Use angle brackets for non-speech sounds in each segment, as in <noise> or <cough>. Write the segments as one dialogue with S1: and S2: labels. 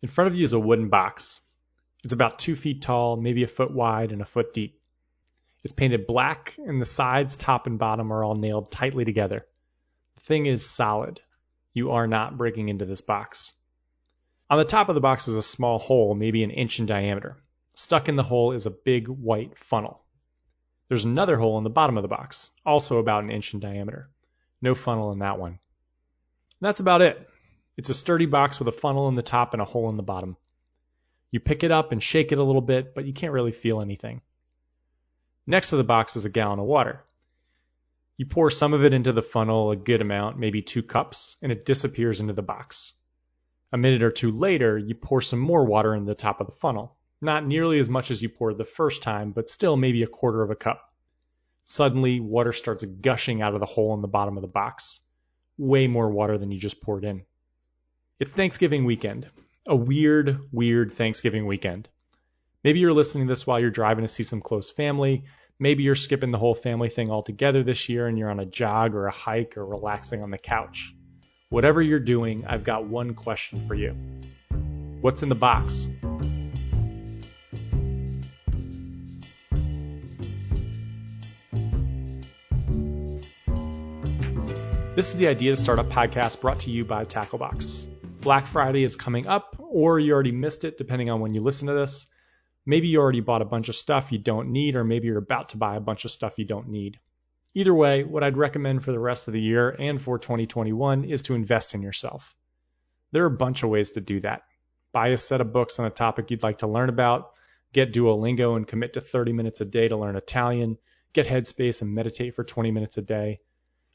S1: In front of you is a wooden box. It's about two feet tall, maybe a foot wide, and a foot deep. It's painted black, and the sides, top, and bottom are all nailed tightly together. The thing is solid. You are not breaking into this box. On the top of the box is a small hole, maybe an inch in diameter. Stuck in the hole is a big white funnel. There's another hole in the bottom of the box, also about an inch in diameter. No funnel in that one. That's about it. It's a sturdy box with a funnel in the top and a hole in the bottom. You pick it up and shake it a little bit, but you can't really feel anything. Next to the box is a gallon of water. You pour some of it into the funnel, a good amount, maybe two cups, and it disappears into the box. A minute or two later, you pour some more water in the top of the funnel. Not nearly as much as you poured the first time, but still maybe a quarter of a cup. Suddenly, water starts gushing out of the hole in the bottom of the box. Way more water than you just poured in. It's Thanksgiving weekend. A weird, weird Thanksgiving weekend. Maybe you're listening to this while you're driving to see some close family. Maybe you're skipping the whole family thing altogether this year and you're on a jog or a hike or relaxing on the couch. Whatever you're doing, I've got one question for you. What's in the box? This is the Idea to Startup podcast brought to you by Tacklebox. Black Friday is coming up, or you already missed it depending on when you listen to this. Maybe you already bought a bunch of stuff you don't need, or maybe you're about to buy a bunch of stuff you don't need. Either way, what I'd recommend for the rest of the year and for 2021 is to invest in yourself. There are a bunch of ways to do that. Buy a set of books on a topic you'd like to learn about, get Duolingo and commit to 30 minutes a day to learn Italian, get Headspace and meditate for 20 minutes a day.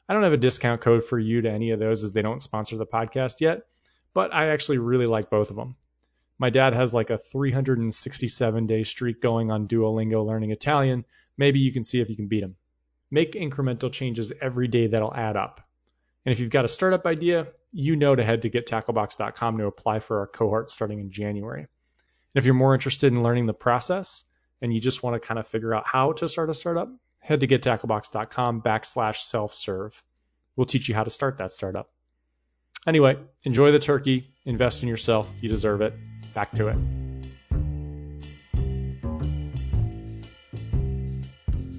S1: I don't have a discount code for you to any of those as they don't sponsor the podcast yet, but I actually really like both of them. My dad has like a 367 day streak going on Duolingo learning Italian. Maybe you can see if you can beat him. Make incremental changes every day that'll add up. And if you've got a startup idea, you know to head to gettacklebox.com to apply for our cohort starting in January. And if you're more interested in learning the process and you just want to kind of figure out how to start a startup, head to gettacklebox.com backslash self-serve. We'll teach you how to start that startup. Anyway, enjoy the turkey, invest in yourself, you deserve it back to it.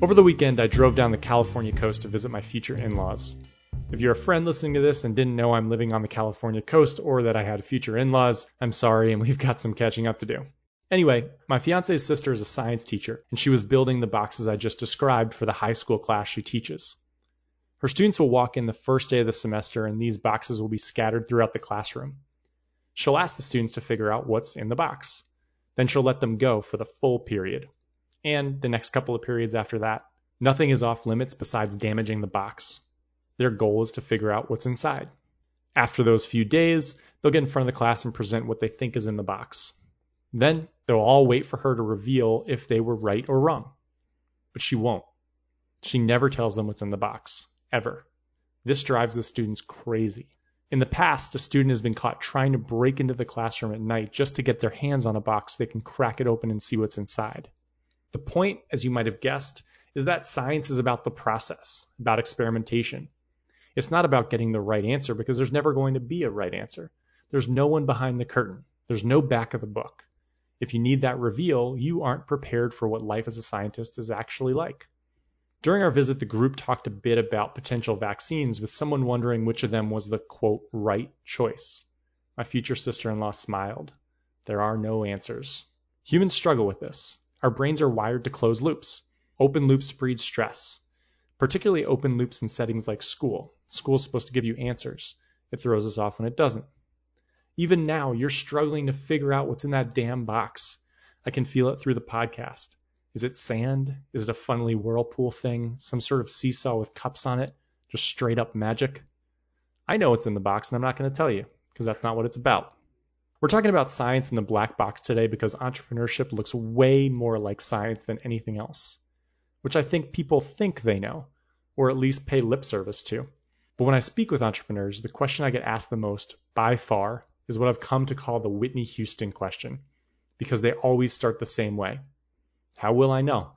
S1: Over the weekend, I drove down the California coast to visit my future in laws. If you're a friend listening to this and didn't know I'm living on the California coast or that I had future in laws, I'm sorry and <laughs> we've got some catching up to do. Anyway, my fiance's sister is a science teacher, and she was building the boxes I just described for the high school class she teaches. Her students will walk in the first day of the semester, and these boxes will be scattered throughout the classroom. She'll ask the students to figure out what's in the box. Then she'll let them go for the full period. And the next couple of periods after that. Nothing is off limits besides damaging the box. Their goal is to figure out what's inside. After those few days, they'll get in front of the class and present what they think is in the box. Then they'll all wait for her to reveal if they were right or wrong. But she won't. She never tells them what's in the box, ever. This drives the students crazy. In the past, a student has been caught trying to break into the classroom at night just to get their hands on a box so they can crack it open and see what's inside. The point, as you might have guessed, is that science is about the process, about experimentation. It's not about getting the right answer because there's never going to be a right answer. There's no one behind the curtain. There's no back of the book. If you need that reveal, you aren't prepared for what life as a scientist is actually like. During our visit, the group talked a bit about potential vaccines, with someone wondering which of them was the quote, right choice. My future sister in law smiled. There are no answers. Humans struggle with this. Our brains are wired to close loops. Open loops breed stress, particularly open loops in settings like school. School is supposed to give you answers. It throws us off when it doesn't. Even now, you're struggling to figure out what's in that damn box. I can feel it through the podcast. Is it sand? Is it a funnily whirlpool thing? Some sort of seesaw with cups on it? Just straight up magic? I know what's in the box and I'm not going to tell you because that's not what it's about. We're talking about science in the black box today because entrepreneurship looks way more like science than anything else, which I think people think they know, or at least pay lip service to. But when I speak with entrepreneurs, the question I get asked the most, by far, is what I've come to call the Whitney Houston question, because they always start the same way. How will I know?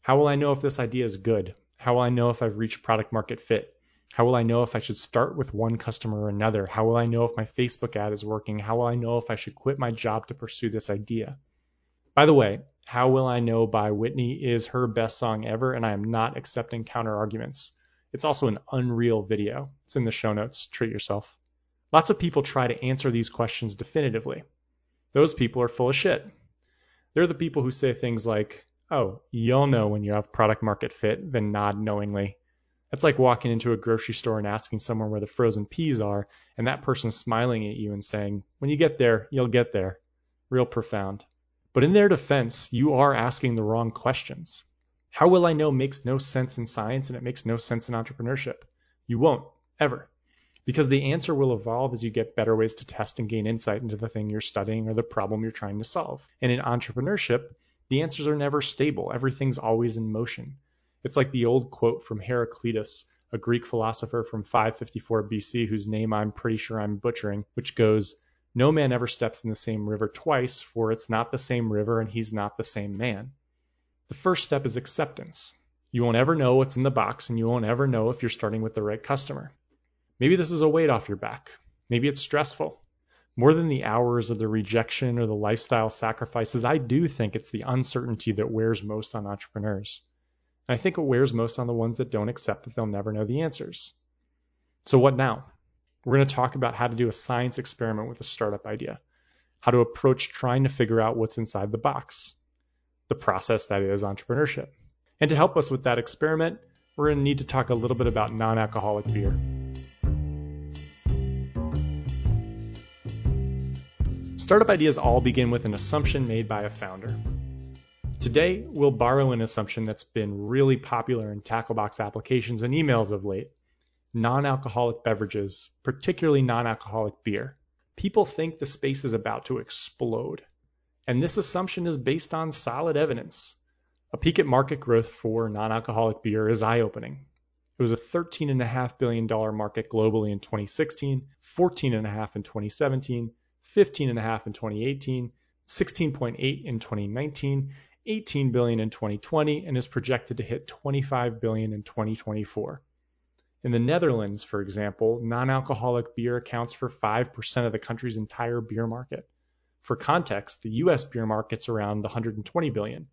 S1: How will I know if this idea is good? How will I know if I've reached product market fit? How will I know if I should start with one customer or another? How will I know if my Facebook ad is working? How will I know if I should quit my job to pursue this idea? By the way, How Will I Know by Whitney is her best song ever, and I am not accepting counter arguments. It's also an unreal video. It's in the show notes. Treat yourself. Lots of people try to answer these questions definitively. Those people are full of shit. They're the people who say things like, oh, you'll know when you have product market fit, then nod knowingly. That's like walking into a grocery store and asking someone where the frozen peas are, and that person smiling at you and saying, when you get there, you'll get there. Real profound. But in their defense, you are asking the wrong questions. How will I know makes no sense in science and it makes no sense in entrepreneurship. You won't, ever. Because the answer will evolve as you get better ways to test and gain insight into the thing you're studying or the problem you're trying to solve. And in entrepreneurship, the answers are never stable. Everything's always in motion. It's like the old quote from Heraclitus, a Greek philosopher from 554 BC, whose name I'm pretty sure I'm butchering, which goes, No man ever steps in the same river twice, for it's not the same river and he's not the same man. The first step is acceptance. You won't ever know what's in the box, and you won't ever know if you're starting with the right customer. Maybe this is a weight off your back. Maybe it's stressful. More than the hours of the rejection or the lifestyle sacrifices, I do think it's the uncertainty that wears most on entrepreneurs. And I think it wears most on the ones that don't accept that they'll never know the answers. So, what now? We're going to talk about how to do a science experiment with a startup idea, how to approach trying to figure out what's inside the box, the process that is entrepreneurship. And to help us with that experiment, we're going to need to talk a little bit about non alcoholic beer. Startup ideas all begin with an assumption made by a founder. Today, we'll borrow an assumption that's been really popular in Tacklebox applications and emails of late non alcoholic beverages, particularly non alcoholic beer. People think the space is about to explode. And this assumption is based on solid evidence. A peek at market growth for non alcoholic beer is eye opening. It was a $13.5 billion market globally in 2016, $14.5 in 2017, $15.5 in 2018, 16.8 in 2019, 18 billion in 2020 and is projected to hit 25 billion in 2024. In the Netherlands, for example, non-alcoholic beer accounts for 5% of the country's entire beer market. For context, the US beer market's around 120 billion.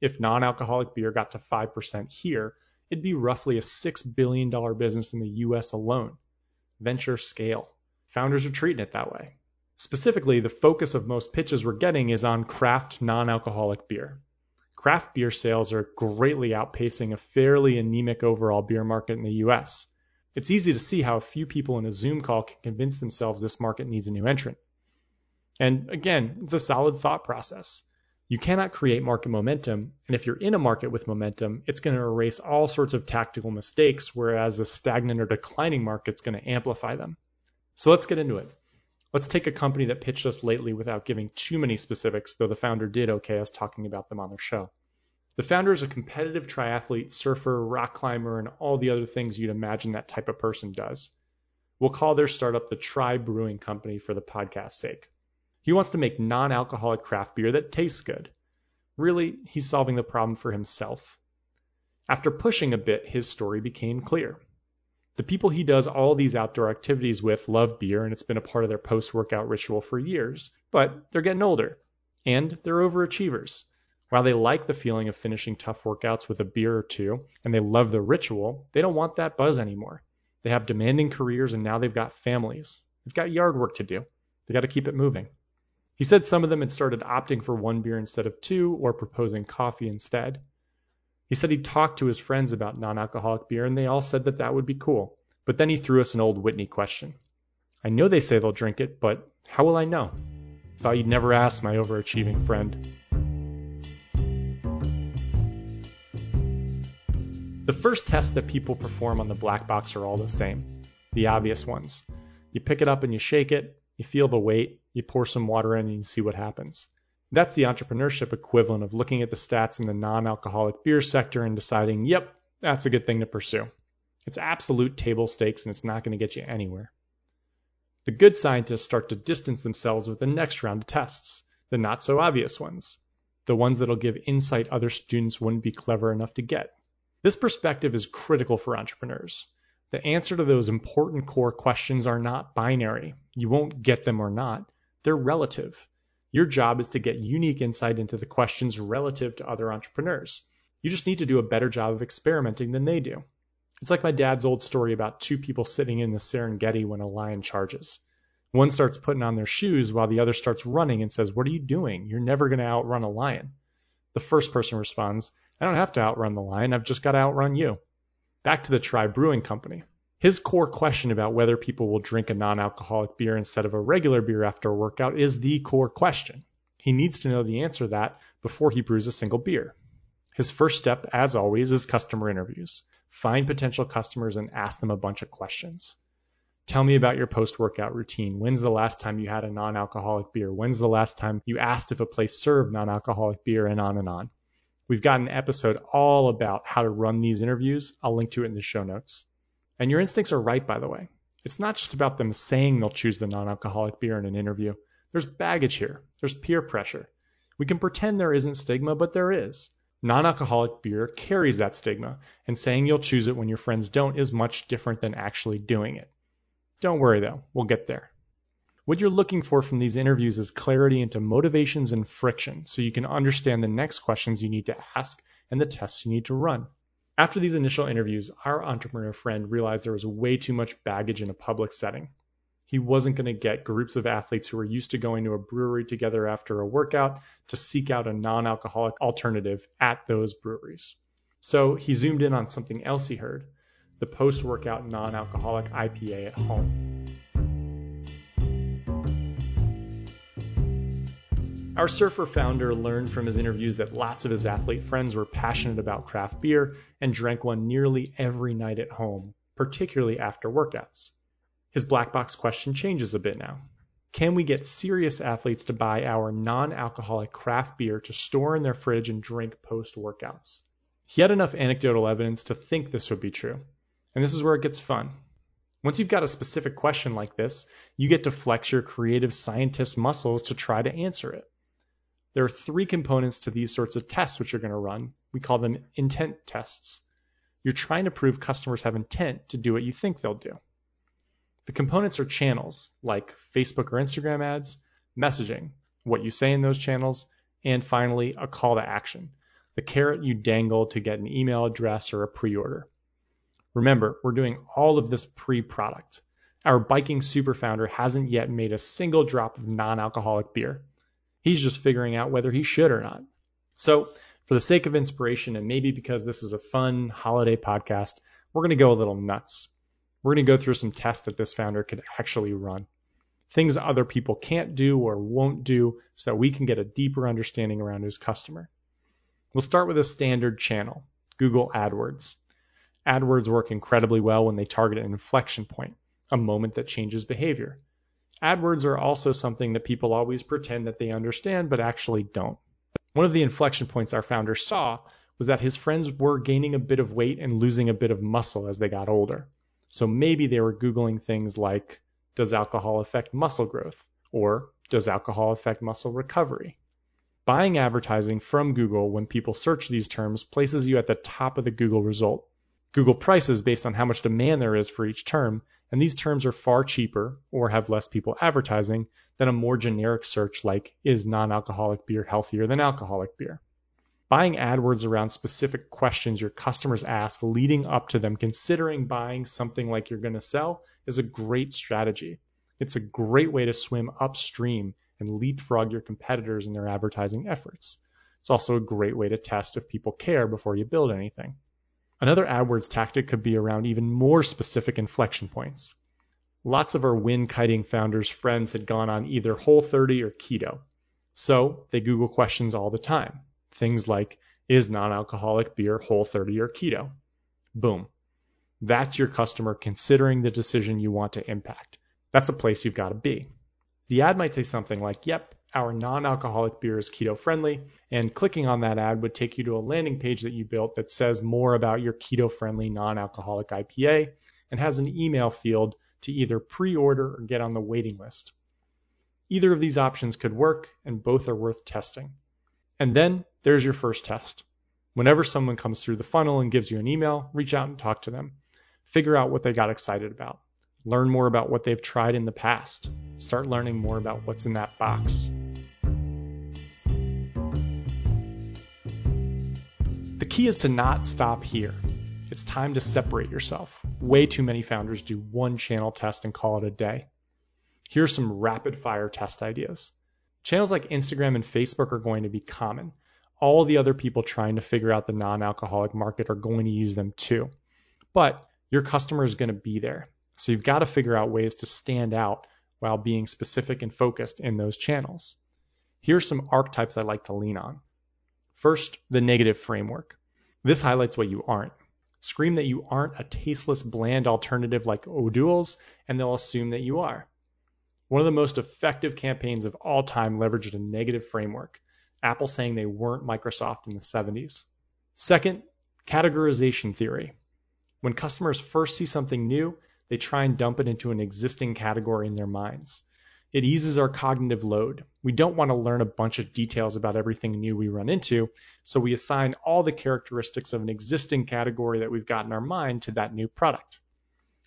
S1: If non-alcoholic beer got to 5% here, it'd be roughly a $6 billion business in the US alone. Venture scale. Founders are treating it that way. Specifically, the focus of most pitches we're getting is on craft non-alcoholic beer. Craft beer sales are greatly outpacing a fairly anemic overall beer market in the US. It's easy to see how a few people in a Zoom call can convince themselves this market needs a new entrant. And again, it's a solid thought process. You cannot create market momentum, and if you're in a market with momentum, it's going to erase all sorts of tactical mistakes, whereas a stagnant or declining market's going to amplify them. So let's get into it. Let's take a company that pitched us lately without giving too many specifics, though the founder did okay us talking about them on their show. The founder is a competitive triathlete, surfer, rock climber, and all the other things you'd imagine that type of person does. We'll call their startup the Tri Brewing Company for the podcast's sake. He wants to make non alcoholic craft beer that tastes good. Really, he's solving the problem for himself. After pushing a bit, his story became clear. The people he does all these outdoor activities with love beer, and it's been a part of their post workout ritual for years. But they're getting older, and they're overachievers. While they like the feeling of finishing tough workouts with a beer or two, and they love the ritual, they don't want that buzz anymore. They have demanding careers, and now they've got families. They've got yard work to do. They got to keep it moving. He said some of them had started opting for one beer instead of two, or proposing coffee instead. He said he'd talked to his friends about non alcoholic beer, and they all said that that would be cool. But then he threw us an old Whitney question. I know they say they'll drink it, but how will I know? Thought you'd never ask, my overachieving friend. The first tests that people perform on the black box are all the same, the obvious ones. You pick it up and you shake it, you feel the weight, you pour some water in and you see what happens. That's the entrepreneurship equivalent of looking at the stats in the non alcoholic beer sector and deciding, yep, that's a good thing to pursue. It's absolute table stakes and it's not going to get you anywhere. The good scientists start to distance themselves with the next round of tests, the not so obvious ones, the ones that'll give insight other students wouldn't be clever enough to get. This perspective is critical for entrepreneurs. The answer to those important core questions are not binary. You won't get them or not. They're relative. Your job is to get unique insight into the questions relative to other entrepreneurs. You just need to do a better job of experimenting than they do. It's like my dad's old story about two people sitting in the Serengeti when a lion charges. One starts putting on their shoes while the other starts running and says, What are you doing? You're never going to outrun a lion. The first person responds, I don't have to outrun the lion, I've just got to outrun you. Back to the Tri Brewing Company. His core question about whether people will drink a non alcoholic beer instead of a regular beer after a workout is the core question. He needs to know the answer to that before he brews a single beer. His first step, as always, is customer interviews. Find potential customers and ask them a bunch of questions. Tell me about your post workout routine. When's the last time you had a non alcoholic beer? When's the last time you asked if a place served non alcoholic beer? And on and on. We've got an episode all about how to run these interviews. I'll link to it in the show notes. And your instincts are right, by the way. It's not just about them saying they'll choose the non alcoholic beer in an interview. There's baggage here, there's peer pressure. We can pretend there isn't stigma, but there is. Non alcoholic beer carries that stigma, and saying you'll choose it when your friends don't is much different than actually doing it. Don't worry though, we'll get there. What you're looking for from these interviews is clarity into motivations and friction so you can understand the next questions you need to ask and the tests you need to run. After these initial interviews, our entrepreneur friend realized there was way too much baggage in a public setting. He wasn't going to get groups of athletes who were used to going to a brewery together after a workout to seek out a non alcoholic alternative at those breweries. So he zoomed in on something else he heard the post workout non alcoholic IPA at home. Our surfer founder learned from his interviews that lots of his athlete friends were passionate about craft beer and drank one nearly every night at home, particularly after workouts. His black box question changes a bit now. Can we get serious athletes to buy our non alcoholic craft beer to store in their fridge and drink post workouts? He had enough anecdotal evidence to think this would be true. And this is where it gets fun. Once you've got a specific question like this, you get to flex your creative scientist muscles to try to answer it. There are three components to these sorts of tests which you're going to run. We call them intent tests. You're trying to prove customers have intent to do what you think they'll do. The components are channels like Facebook or Instagram ads, messaging, what you say in those channels, and finally, a call to action, the carrot you dangle to get an email address or a pre order. Remember, we're doing all of this pre-product. Our biking super founder hasn't yet made a single drop of non-alcoholic beer. He's just figuring out whether he should or not. So, for the sake of inspiration and maybe because this is a fun holiday podcast, we're going to go a little nuts. We're going to go through some tests that this founder could actually run. Things other people can't do or won't do so that we can get a deeper understanding around his customer. We'll start with a standard channel, Google AdWords. AdWords work incredibly well when they target an inflection point, a moment that changes behavior. AdWords are also something that people always pretend that they understand but actually don't. One of the inflection points our founder saw was that his friends were gaining a bit of weight and losing a bit of muscle as they got older. So maybe they were Googling things like, does alcohol affect muscle growth? Or does alcohol affect muscle recovery? Buying advertising from Google when people search these terms places you at the top of the Google result. Google prices based on how much demand there is for each term, and these terms are far cheaper or have less people advertising than a more generic search like is non-alcoholic beer healthier than alcoholic beer? Buying AdWords around specific questions your customers ask leading up to them considering buying something like you're going to sell is a great strategy. It's a great way to swim upstream and leapfrog your competitors in their advertising efforts. It's also a great way to test if people care before you build anything. Another AdWords tactic could be around even more specific inflection points. Lots of our win kiting founders' friends had gone on either Whole 30 or keto. So they Google questions all the time. Things like, is non alcoholic beer Whole 30 or keto? Boom. That's your customer considering the decision you want to impact. That's a place you've got to be. The ad might say something like, yep, our non-alcoholic beer is keto friendly, and clicking on that ad would take you to a landing page that you built that says more about your keto friendly non-alcoholic IPA and has an email field to either pre-order or get on the waiting list. Either of these options could work and both are worth testing. And then there's your first test. Whenever someone comes through the funnel and gives you an email, reach out and talk to them. Figure out what they got excited about. Learn more about what they've tried in the past. Start learning more about what's in that box. Key is to not stop here. It's time to separate yourself. Way too many founders do one channel test and call it a day. Here are some rapid fire test ideas. Channels like Instagram and Facebook are going to be common. All the other people trying to figure out the non alcoholic market are going to use them too. But your customer is going to be there. So you've got to figure out ways to stand out while being specific and focused in those channels. Here are some archetypes I like to lean on. First, the negative framework. This highlights what you aren't. Scream that you aren't a tasteless, bland alternative like O'Doul's, and they'll assume that you are. One of the most effective campaigns of all time leveraged a negative framework, Apple saying they weren't Microsoft in the 70s. Second, categorization theory. When customers first see something new, they try and dump it into an existing category in their minds. It eases our cognitive load. We don't want to learn a bunch of details about everything new we run into, so we assign all the characteristics of an existing category that we've got in our mind to that new product.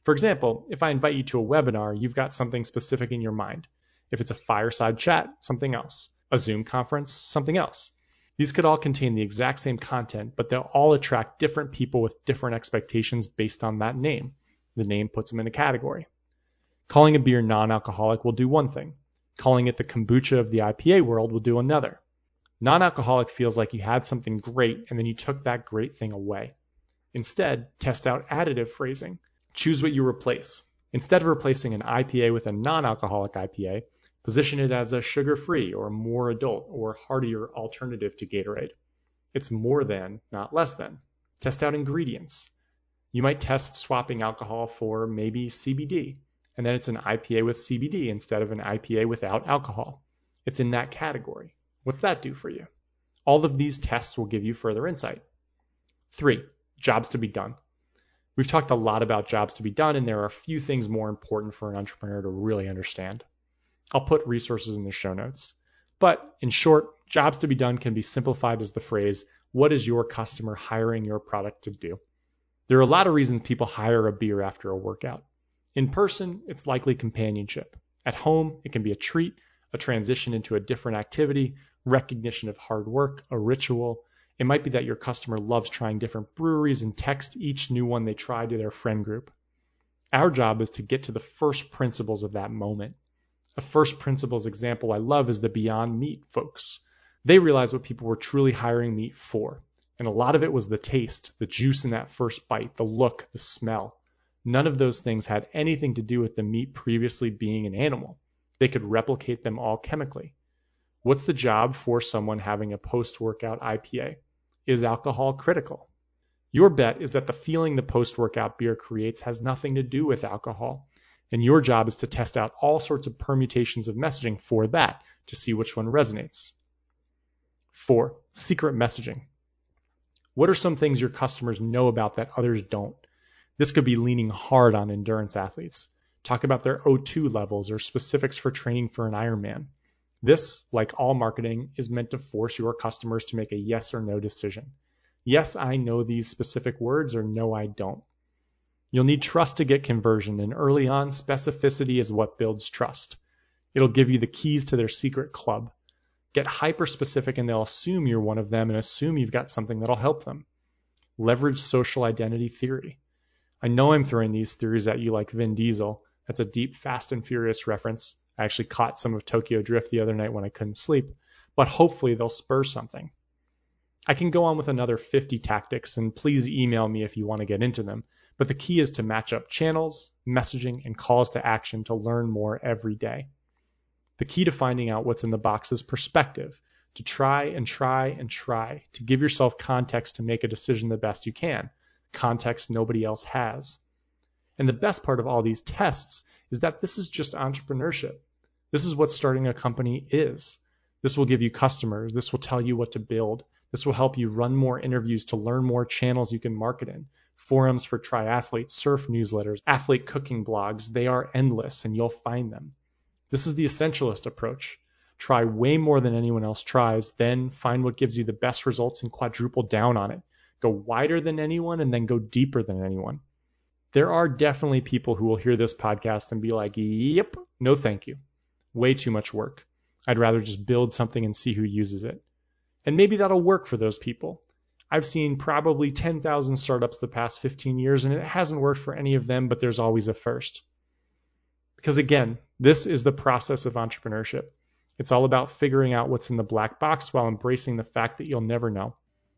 S1: For example, if I invite you to a webinar, you've got something specific in your mind. If it's a fireside chat, something else. A Zoom conference, something else. These could all contain the exact same content, but they'll all attract different people with different expectations based on that name. The name puts them in a category. Calling a beer non alcoholic will do one thing, calling it the kombucha of the IPA world will do another. Non alcoholic feels like you had something great and then you took that great thing away. Instead, test out additive phrasing. Choose what you replace. Instead of replacing an IPA with a non alcoholic IPA, position it as a sugar free or more adult or heartier alternative to Gatorade. It's more than, not less than. Test out ingredients. You might test swapping alcohol for maybe CBD and then it's an IPA with CBD instead of an IPA without alcohol. It's in that category. What's that do for you? All of these tests will give you further insight. Three, jobs to be done. We've talked a lot about jobs to be done, and there are a few things more important for an entrepreneur to really understand. I'll put resources in the show notes. But in short, jobs to be done can be simplified as the phrase, what is your customer hiring your product to do? There are a lot of reasons people hire a beer after a workout. In person, it's likely companionship. At home, it can be a treat, a transition into a different activity, recognition of hard work, a ritual. It might be that your customer loves trying different breweries and text each new one they try to their friend group. Our job is to get to the first principles of that moment. A first principles example I love is the Beyond Meat folks. They realized what people were truly hiring meat for. And a lot of it was the taste, the juice in that first bite, the look, the smell. None of those things had anything to do with the meat previously being an animal. They could replicate them all chemically. What's the job for someone having a post workout IPA? Is alcohol critical? Your bet is that the feeling the post workout beer creates has nothing to do with alcohol. And your job is to test out all sorts of permutations of messaging for that to see which one resonates. Four, secret messaging. What are some things your customers know about that others don't? This could be leaning hard on endurance athletes. Talk about their O2 levels or specifics for training for an Ironman. This, like all marketing, is meant to force your customers to make a yes or no decision. Yes, I know these specific words, or no, I don't. You'll need trust to get conversion, and early on, specificity is what builds trust. It'll give you the keys to their secret club. Get hyper specific, and they'll assume you're one of them and assume you've got something that'll help them. Leverage social identity theory. I know I'm throwing these theories at you like Vin Diesel. That's a deep Fast and Furious reference. I actually caught some of Tokyo Drift the other night when I couldn't sleep, but hopefully they'll spur something. I can go on with another 50 tactics, and please email me if you want to get into them. But the key is to match up channels, messaging, and calls to action to learn more every day. The key to finding out what's in the box is perspective, to try and try and try, to give yourself context to make a decision the best you can context nobody else has. And the best part of all these tests is that this is just entrepreneurship. This is what starting a company is. This will give you customers. This will tell you what to build. This will help you run more interviews to learn more channels you can market in. Forums for triathletes, surf newsletters, athlete cooking blogs, they are endless and you'll find them. This is the essentialist approach. Try way more than anyone else tries, then find what gives you the best results and quadruple down on it go wider than anyone and then go deeper than anyone. There are definitely people who will hear this podcast and be like, yep, no thank you. Way too much work. I'd rather just build something and see who uses it. And maybe that'll work for those people. I've seen probably 10,000 startups the past 15 years and it hasn't worked for any of them, but there's always a first. Because again, this is the process of entrepreneurship. It's all about figuring out what's in the black box while embracing the fact that you'll never know.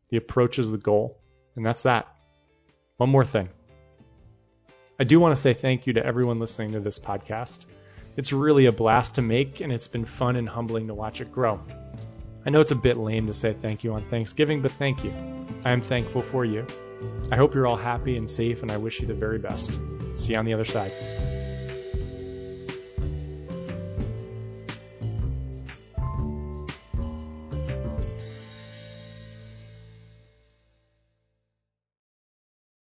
S1: The approach is the goal. And that's that. One more thing. I do want to say thank you to everyone listening to this podcast. It's really a blast to make, and it's been fun and humbling to watch it grow. I know it's a bit lame to say thank you on Thanksgiving, but thank you. I am thankful for you. I hope you're all happy and safe, and I wish you the very best. See you on the other side.